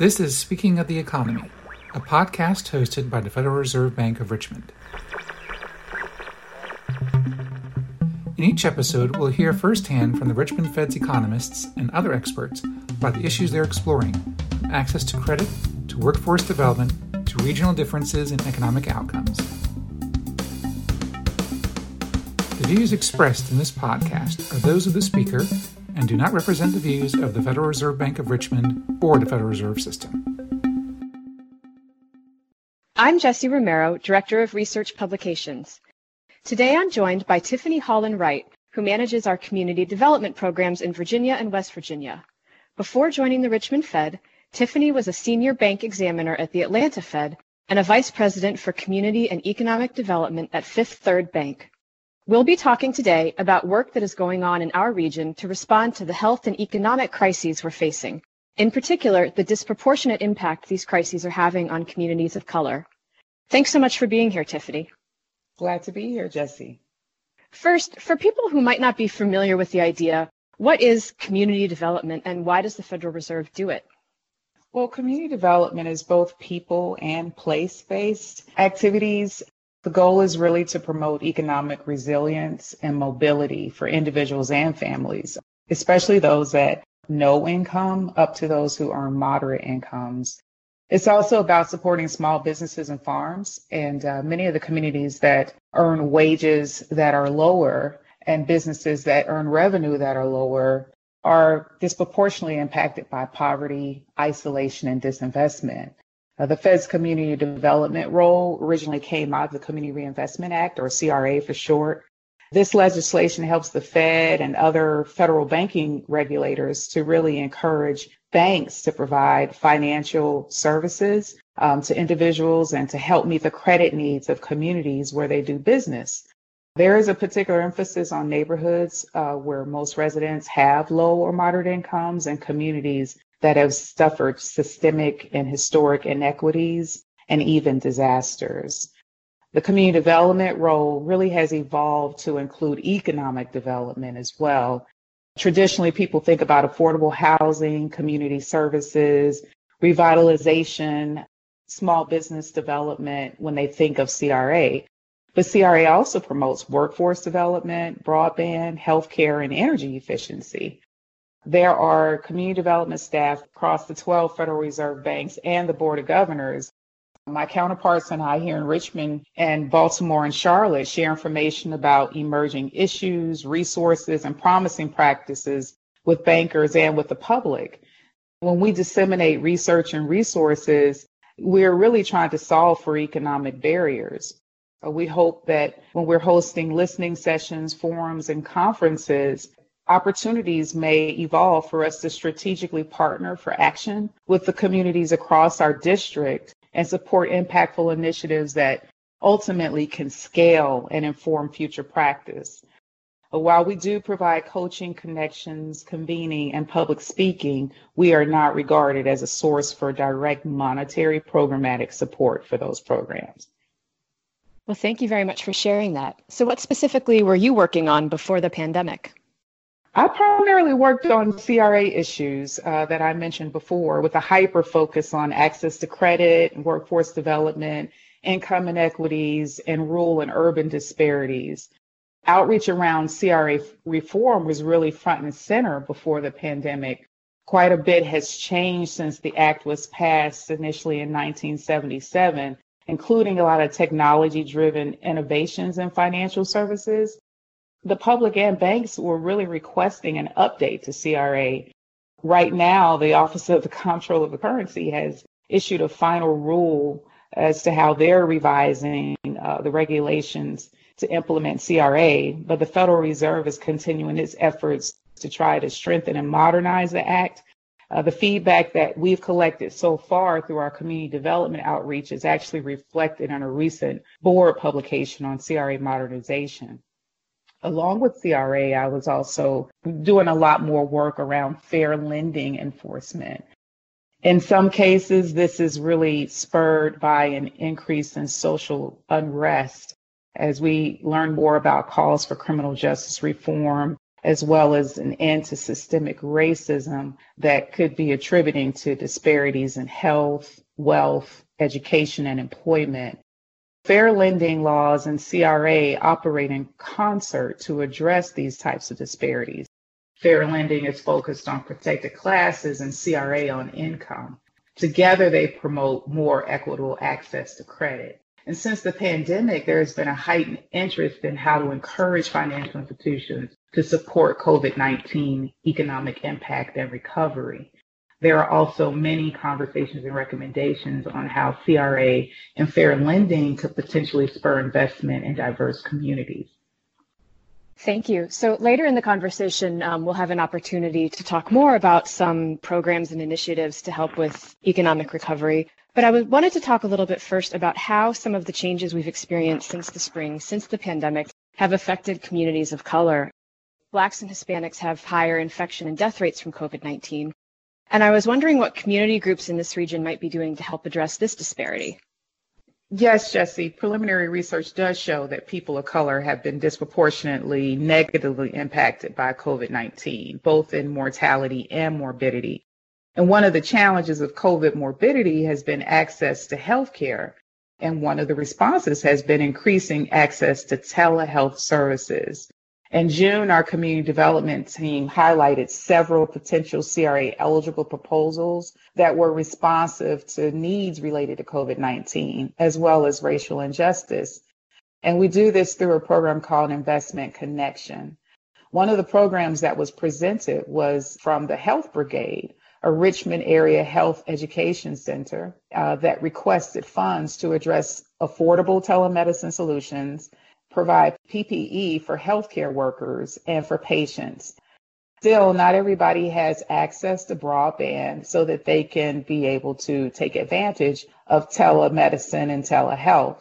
This is Speaking of the Economy, a podcast hosted by the Federal Reserve Bank of Richmond. In each episode, we'll hear firsthand from the Richmond Fed's economists and other experts about the issues they're exploring, from access to credit, to workforce development, to regional differences in economic outcomes. The views expressed in this podcast are those of the speaker and do not represent the views of the Federal Reserve Bank of Richmond or the Federal Reserve System. I'm Jesse Romero, Director of Research Publications. Today I'm joined by Tiffany Hollin-Wright, who manages our community development programs in Virginia and West Virginia. Before joining the Richmond Fed, Tiffany was a senior bank examiner at the Atlanta Fed and a vice president for community and economic development at Fifth Third Bank. We'll be talking today about work that is going on in our region to respond to the health and economic crises we're facing, in particular, the disproportionate impact these crises are having on communities of color. Thanks so much for being here, Tiffany. Glad to be here, Jesse. First, for people who might not be familiar with the idea, what is community development and why does the Federal Reserve do it? Well, community development is both people and place based activities the goal is really to promote economic resilience and mobility for individuals and families, especially those at no income up to those who earn moderate incomes. It's also about supporting small businesses and farms and uh, many of the communities that earn wages that are lower and businesses that earn revenue that are lower are disproportionately impacted by poverty, isolation, and disinvestment. Uh, the Fed's community development role originally came out of the Community Reinvestment Act, or CRA for short. This legislation helps the Fed and other federal banking regulators to really encourage banks to provide financial services um, to individuals and to help meet the credit needs of communities where they do business. There is a particular emphasis on neighborhoods uh, where most residents have low or moderate incomes and communities that have suffered systemic and historic inequities and even disasters. The community development role really has evolved to include economic development as well. Traditionally, people think about affordable housing, community services, revitalization, small business development when they think of CRA. But CRA also promotes workforce development, broadband, healthcare, and energy efficiency. There are community development staff across the 12 Federal Reserve banks and the Board of Governors. My counterparts and I here in Richmond and Baltimore and Charlotte share information about emerging issues, resources, and promising practices with bankers and with the public. When we disseminate research and resources, we're really trying to solve for economic barriers. We hope that when we're hosting listening sessions, forums, and conferences, opportunities may evolve for us to strategically partner for action with the communities across our district and support impactful initiatives that ultimately can scale and inform future practice. While we do provide coaching, connections, convening, and public speaking, we are not regarded as a source for direct monetary programmatic support for those programs. Well, thank you very much for sharing that. So, what specifically were you working on before the pandemic? I primarily worked on CRA issues uh, that I mentioned before with a hyper focus on access to credit, workforce development, income inequities, and rural and urban disparities. Outreach around CRA reform was really front and center before the pandemic. Quite a bit has changed since the act was passed initially in 1977, including a lot of technology driven innovations in financial services the public and banks were really requesting an update to CRA. Right now, the Office of the Comptroller of the Currency has issued a final rule as to how they're revising uh, the regulations to implement CRA, but the Federal Reserve is continuing its efforts to try to strengthen and modernize the Act. Uh, the feedback that we've collected so far through our community development outreach is actually reflected in a recent board publication on CRA modernization along with CRA, I was also doing a lot more work around fair lending enforcement. In some cases, this is really spurred by an increase in social unrest as we learn more about calls for criminal justice reform as well as an end to systemic racism that could be attributing to disparities in health, wealth, education, and employment. Fair lending laws and CRA operate in concert to address these types of disparities. Fair lending is focused on protected classes and CRA on income. Together, they promote more equitable access to credit. And since the pandemic, there has been a heightened interest in how to encourage financial institutions to support COVID 19 economic impact and recovery. There are also many conversations and recommendations on how CRA and fair lending could potentially spur investment in diverse communities. Thank you. So later in the conversation, um, we'll have an opportunity to talk more about some programs and initiatives to help with economic recovery. But I wanted to talk a little bit first about how some of the changes we've experienced since the spring, since the pandemic, have affected communities of color. Blacks and Hispanics have higher infection and death rates from COVID 19. And I was wondering what community groups in this region might be doing to help address this disparity. Yes, Jesse, preliminary research does show that people of color have been disproportionately negatively impacted by COVID 19, both in mortality and morbidity. And one of the challenges of COVID morbidity has been access to health care. And one of the responses has been increasing access to telehealth services. In June, our community development team highlighted several potential CRA eligible proposals that were responsive to needs related to COVID 19, as well as racial injustice. And we do this through a program called Investment Connection. One of the programs that was presented was from the Health Brigade, a Richmond area health education center uh, that requested funds to address affordable telemedicine solutions provide PPE for healthcare workers and for patients. Still, not everybody has access to broadband so that they can be able to take advantage of telemedicine and telehealth.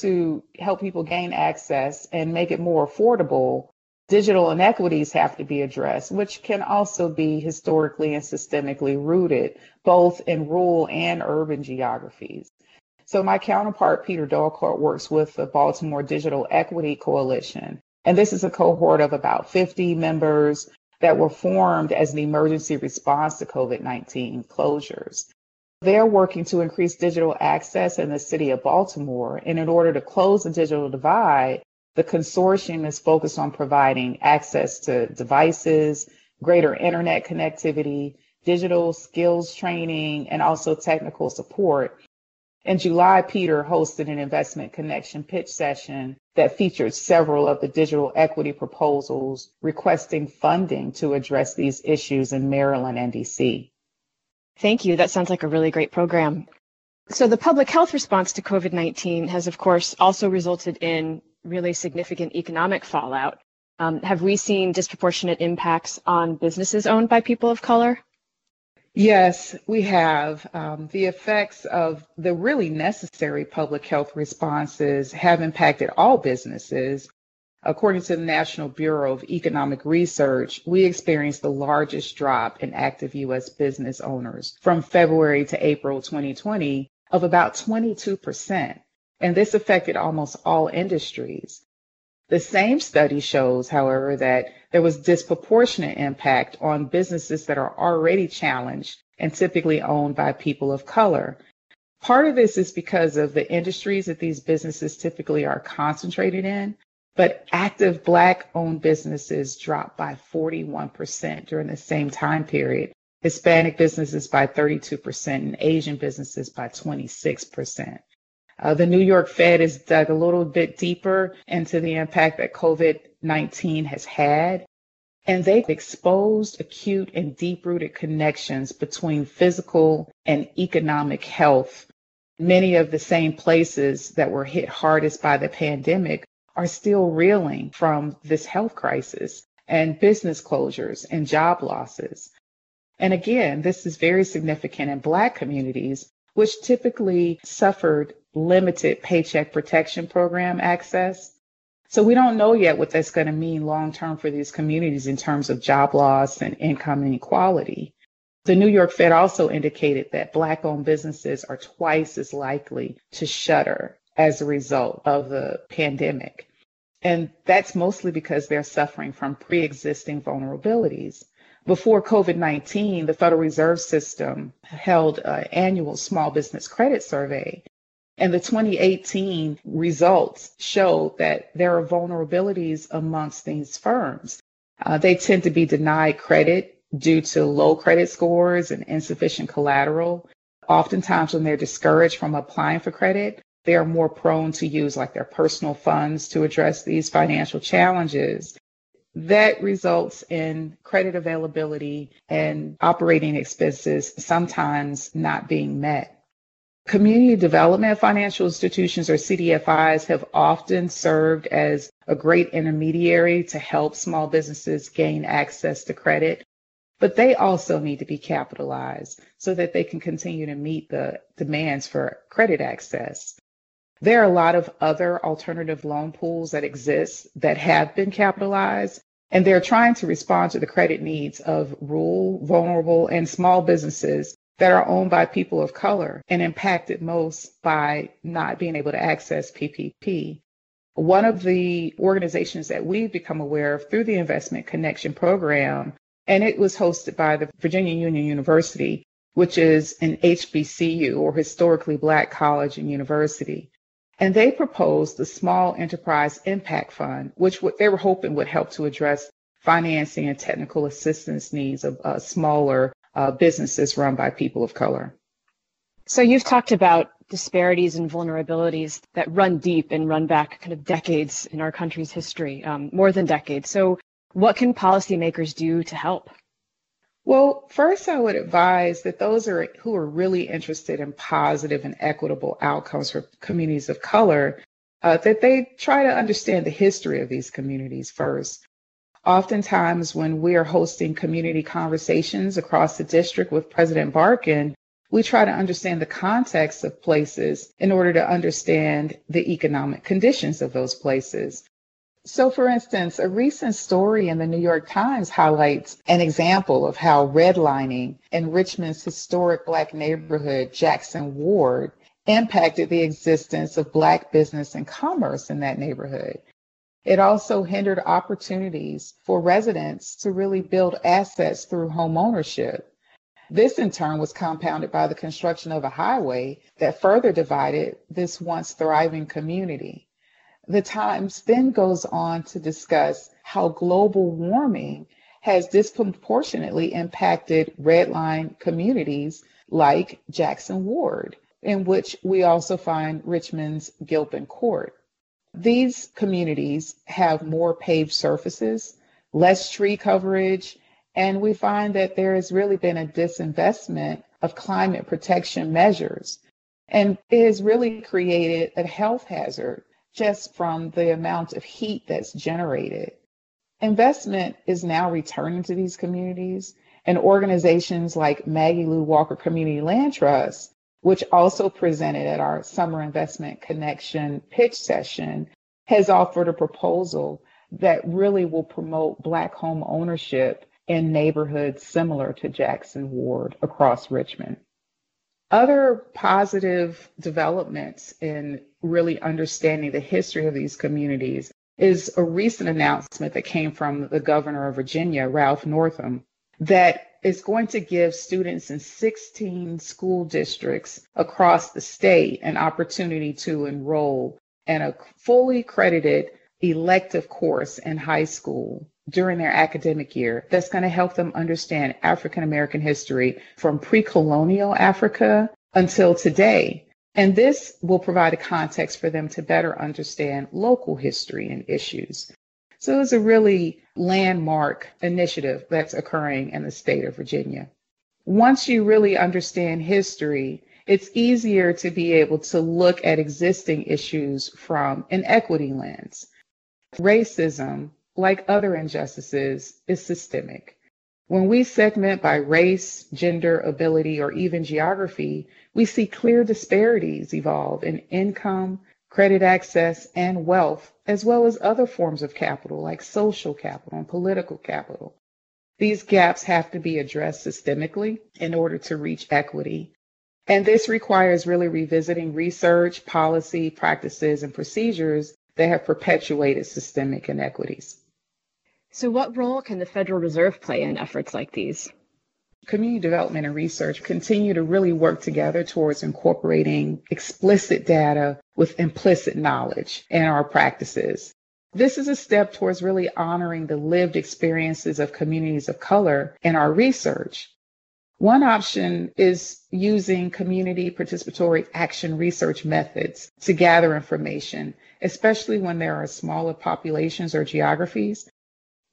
To help people gain access and make it more affordable, digital inequities have to be addressed, which can also be historically and systemically rooted both in rural and urban geographies. So my counterpart, Peter Dolkart, works with the Baltimore Digital Equity Coalition. And this is a cohort of about 50 members that were formed as an emergency response to COVID 19 closures. They're working to increase digital access in the city of Baltimore. And in order to close the digital divide, the consortium is focused on providing access to devices, greater internet connectivity, digital skills training, and also technical support in July, Peter hosted an investment connection pitch session that featured several of the digital equity proposals requesting funding to address these issues in Maryland and DC. Thank you. That sounds like a really great program. So the public health response to COVID-19 has, of course, also resulted in really significant economic fallout. Um, have we seen disproportionate impacts on businesses owned by people of color? Yes, we have. Um, the effects of the really necessary public health responses have impacted all businesses. According to the National Bureau of Economic Research, we experienced the largest drop in active U.S. business owners from February to April 2020 of about 22%. And this affected almost all industries. The same study shows, however, that there was disproportionate impact on businesses that are already challenged and typically owned by people of color. Part of this is because of the industries that these businesses typically are concentrated in, but active Black owned businesses dropped by 41% during the same time period, Hispanic businesses by 32%, and Asian businesses by 26%. Uh, the New York Fed has dug a little bit deeper into the impact that COVID 19 has had. And they've exposed acute and deep rooted connections between physical and economic health. Many of the same places that were hit hardest by the pandemic are still reeling from this health crisis and business closures and job losses. And again, this is very significant in Black communities, which typically suffered limited paycheck protection program access. So we don't know yet what that's going to mean long term for these communities in terms of job loss and income inequality. The New York Fed also indicated that Black owned businesses are twice as likely to shutter as a result of the pandemic. And that's mostly because they're suffering from pre existing vulnerabilities. Before COVID 19, the Federal Reserve System held an annual small business credit survey. And the 2018 results show that there are vulnerabilities amongst these firms. Uh, they tend to be denied credit due to low credit scores and insufficient collateral. Oftentimes, when they're discouraged from applying for credit, they are more prone to use like their personal funds to address these financial challenges that results in credit availability and operating expenses sometimes not being met. Community development financial institutions or CDFIs have often served as a great intermediary to help small businesses gain access to credit, but they also need to be capitalized so that they can continue to meet the demands for credit access. There are a lot of other alternative loan pools that exist that have been capitalized, and they're trying to respond to the credit needs of rural, vulnerable, and small businesses that are owned by people of color and impacted most by not being able to access PPP. One of the organizations that we've become aware of through the Investment Connection program, and it was hosted by the Virginia Union University, which is an HBCU or historically black college and university. And they proposed the Small Enterprise Impact Fund, which what they were hoping would help to address financing and technical assistance needs of uh, smaller uh, businesses run by people of color. So you've talked about disparities and vulnerabilities that run deep and run back kind of decades in our country's history, um, more than decades. So what can policymakers do to help? Well, first, I would advise that those are, who are really interested in positive and equitable outcomes for communities of color, uh, that they try to understand the history of these communities first. Oftentimes, when we are hosting community conversations across the district with President Barkin, we try to understand the context of places in order to understand the economic conditions of those places. So, for instance, a recent story in the New York Times highlights an example of how redlining in Richmond's historic Black neighborhood, Jackson Ward, impacted the existence of Black business and commerce in that neighborhood. It also hindered opportunities for residents to really build assets through home ownership. This, in turn, was compounded by the construction of a highway that further divided this once thriving community. The Times then goes on to discuss how global warming has disproportionately impacted redline communities like Jackson Ward, in which we also find Richmond's Gilpin Court. These communities have more paved surfaces, less tree coverage, and we find that there has really been a disinvestment of climate protection measures. And it has really created a health hazard just from the amount of heat that's generated. Investment is now returning to these communities, and organizations like Maggie L. Walker Community Land Trust, which also presented at our Summer Investment Connection pitch session, has offered a proposal that really will promote Black home ownership in neighborhoods similar to Jackson Ward across Richmond. Other positive developments in really understanding the history of these communities is a recent announcement that came from the governor of Virginia, Ralph Northam, that is going to give students in 16 school districts across the state an opportunity to enroll in a fully credited elective course in high school during their academic year that's going to help them understand African American history from pre colonial Africa until today. And this will provide a context for them to better understand local history and issues. So it's a really landmark initiative that's occurring in the state of Virginia. Once you really understand history, it's easier to be able to look at existing issues from an equity lens. Racism like other injustices, is systemic. When we segment by race, gender, ability, or even geography, we see clear disparities evolve in income, credit access, and wealth, as well as other forms of capital like social capital and political capital. These gaps have to be addressed systemically in order to reach equity. And this requires really revisiting research, policy, practices, and procedures that have perpetuated systemic inequities. So, what role can the Federal Reserve play in efforts like these? Community development and research continue to really work together towards incorporating explicit data with implicit knowledge in our practices. This is a step towards really honoring the lived experiences of communities of color in our research. One option is using community participatory action research methods to gather information, especially when there are smaller populations or geographies.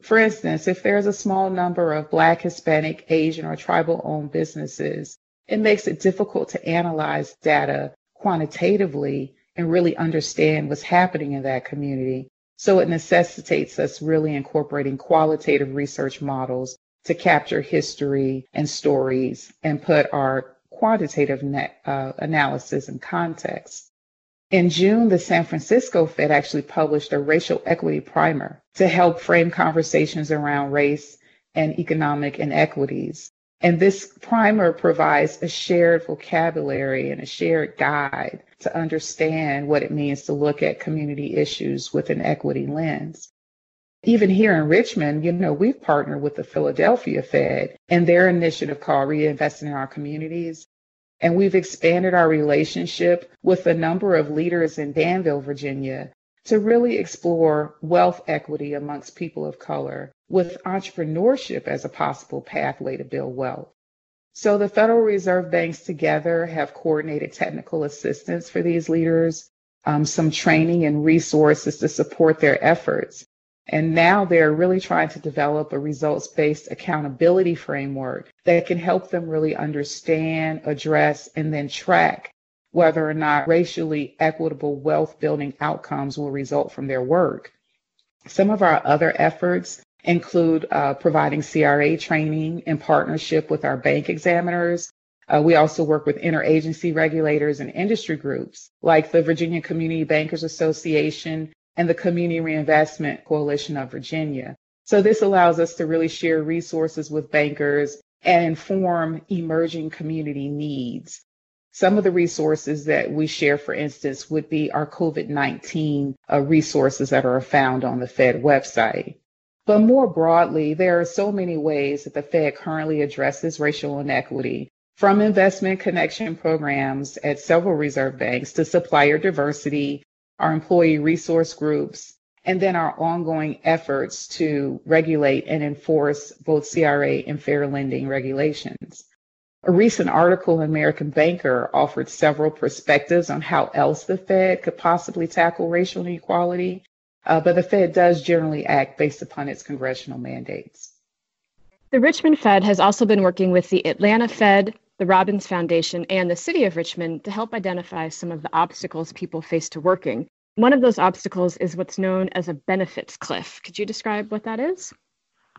For instance, if there's a small number of Black, Hispanic, Asian, or tribal owned businesses, it makes it difficult to analyze data quantitatively and really understand what's happening in that community. So it necessitates us really incorporating qualitative research models to capture history and stories and put our quantitative net, uh, analysis in context. In June, the San Francisco Fed actually published a racial equity primer to help frame conversations around race and economic inequities. And this primer provides a shared vocabulary and a shared guide to understand what it means to look at community issues with an equity lens. Even here in Richmond, you know, we've partnered with the Philadelphia Fed and their initiative called Reinvesting in Our Communities. And we've expanded our relationship with a number of leaders in Danville, Virginia, to really explore wealth equity amongst people of color with entrepreneurship as a possible pathway to build wealth. So the Federal Reserve banks together have coordinated technical assistance for these leaders, um, some training and resources to support their efforts. And now they're really trying to develop a results based accountability framework that can help them really understand, address, and then track whether or not racially equitable wealth building outcomes will result from their work. Some of our other efforts include uh, providing CRA training in partnership with our bank examiners. Uh, we also work with interagency regulators and industry groups like the Virginia Community Bankers Association and the Community Reinvestment Coalition of Virginia. So this allows us to really share resources with bankers and inform emerging community needs. Some of the resources that we share, for instance, would be our COVID 19 uh, resources that are found on the Fed website. But more broadly, there are so many ways that the Fed currently addresses racial inequity, from investment connection programs at several reserve banks to supplier diversity, our employee resource groups, and then our ongoing efforts to regulate and enforce both CRA and fair lending regulations. A recent article in American Banker offered several perspectives on how else the Fed could possibly tackle racial inequality, uh, but the Fed does generally act based upon its congressional mandates. The Richmond Fed has also been working with the Atlanta Fed, the Robins Foundation, and the City of Richmond to help identify some of the obstacles people face to working. One of those obstacles is what's known as a benefits cliff. Could you describe what that is?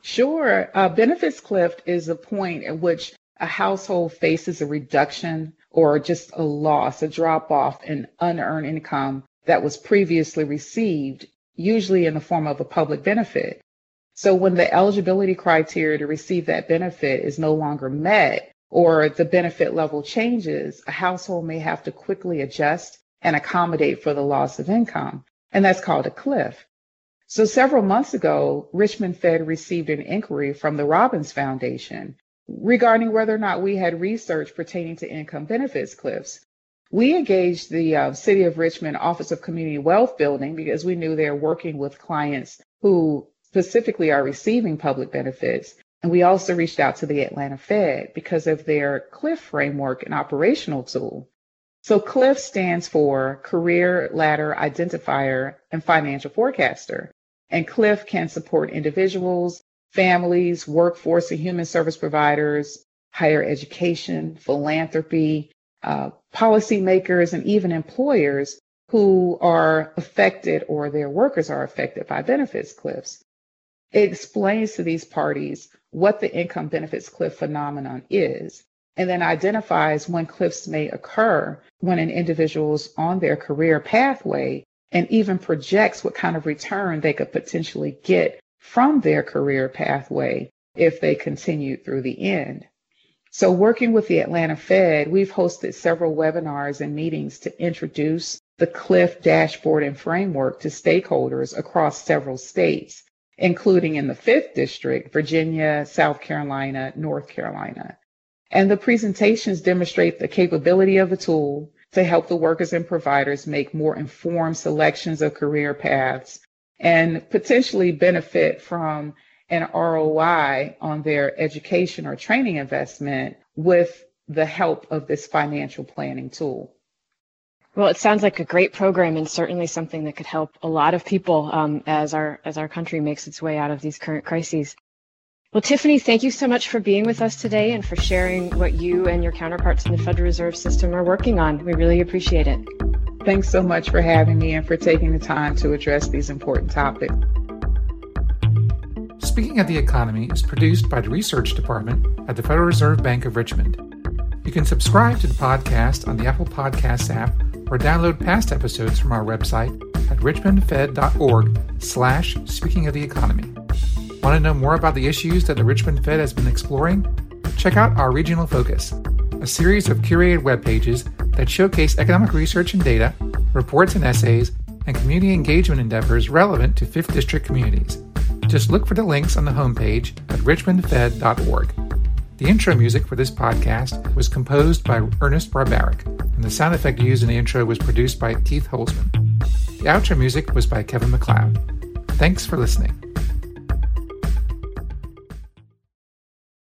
Sure. A benefits cliff is a point at which a household faces a reduction or just a loss, a drop off in unearned income that was previously received, usually in the form of a public benefit. So when the eligibility criteria to receive that benefit is no longer met or the benefit level changes, a household may have to quickly adjust and accommodate for the loss of income. And that's called a cliff. So several months ago, Richmond Fed received an inquiry from the Robins Foundation regarding whether or not we had research pertaining to income benefits cliffs. We engaged the uh, City of Richmond Office of Community Wealth Building because we knew they're working with clients who specifically are receiving public benefits. And we also reached out to the Atlanta Fed because of their CLIF framework and operational tool. So CLIF stands for Career Ladder Identifier and Financial Forecaster. And CLIF can support individuals, families, workforce and human service providers, higher education, philanthropy, uh, policymakers, and even employers who are affected or their workers are affected by benefits cliffs. It explains to these parties what the income benefits cliff phenomenon is, and then identifies when cliffs may occur when an individual is on their career pathway and even projects what kind of return they could potentially get from their career pathway if they continue through the end. So, working with the Atlanta Fed, we've hosted several webinars and meetings to introduce the CLIF dashboard and framework to stakeholders across several states, including in the 5th District, Virginia, South Carolina, North Carolina. And the presentations demonstrate the capability of the tool to help the workers and providers make more informed selections of career paths and potentially benefit from an ROI on their education or training investment with the help of this financial planning tool. Well, it sounds like a great program and certainly something that could help a lot of people um, as our as our country makes its way out of these current crises. Well, Tiffany, thank you so much for being with us today and for sharing what you and your counterparts in the Federal Reserve System are working on. We really appreciate it. Thanks so much for having me and for taking the time to address these important topics. Speaking of the Economy is produced by the Research Department at the Federal Reserve Bank of Richmond. You can subscribe to the podcast on the Apple Podcasts app or download past episodes from our website at richmondfed.org slash speaking of the economy. Want to know more about the issues that the Richmond Fed has been exploring? Check out our Regional Focus, a series of curated web pages that showcase economic research and data, reports and essays, and community engagement endeavors relevant to 5th District communities. Just look for the links on the homepage at richmondfed.org. The intro music for this podcast was composed by Ernest Barbaric, and the sound effect used in the intro was produced by Keith Holzman. The outro music was by Kevin MacLeod. Thanks for listening.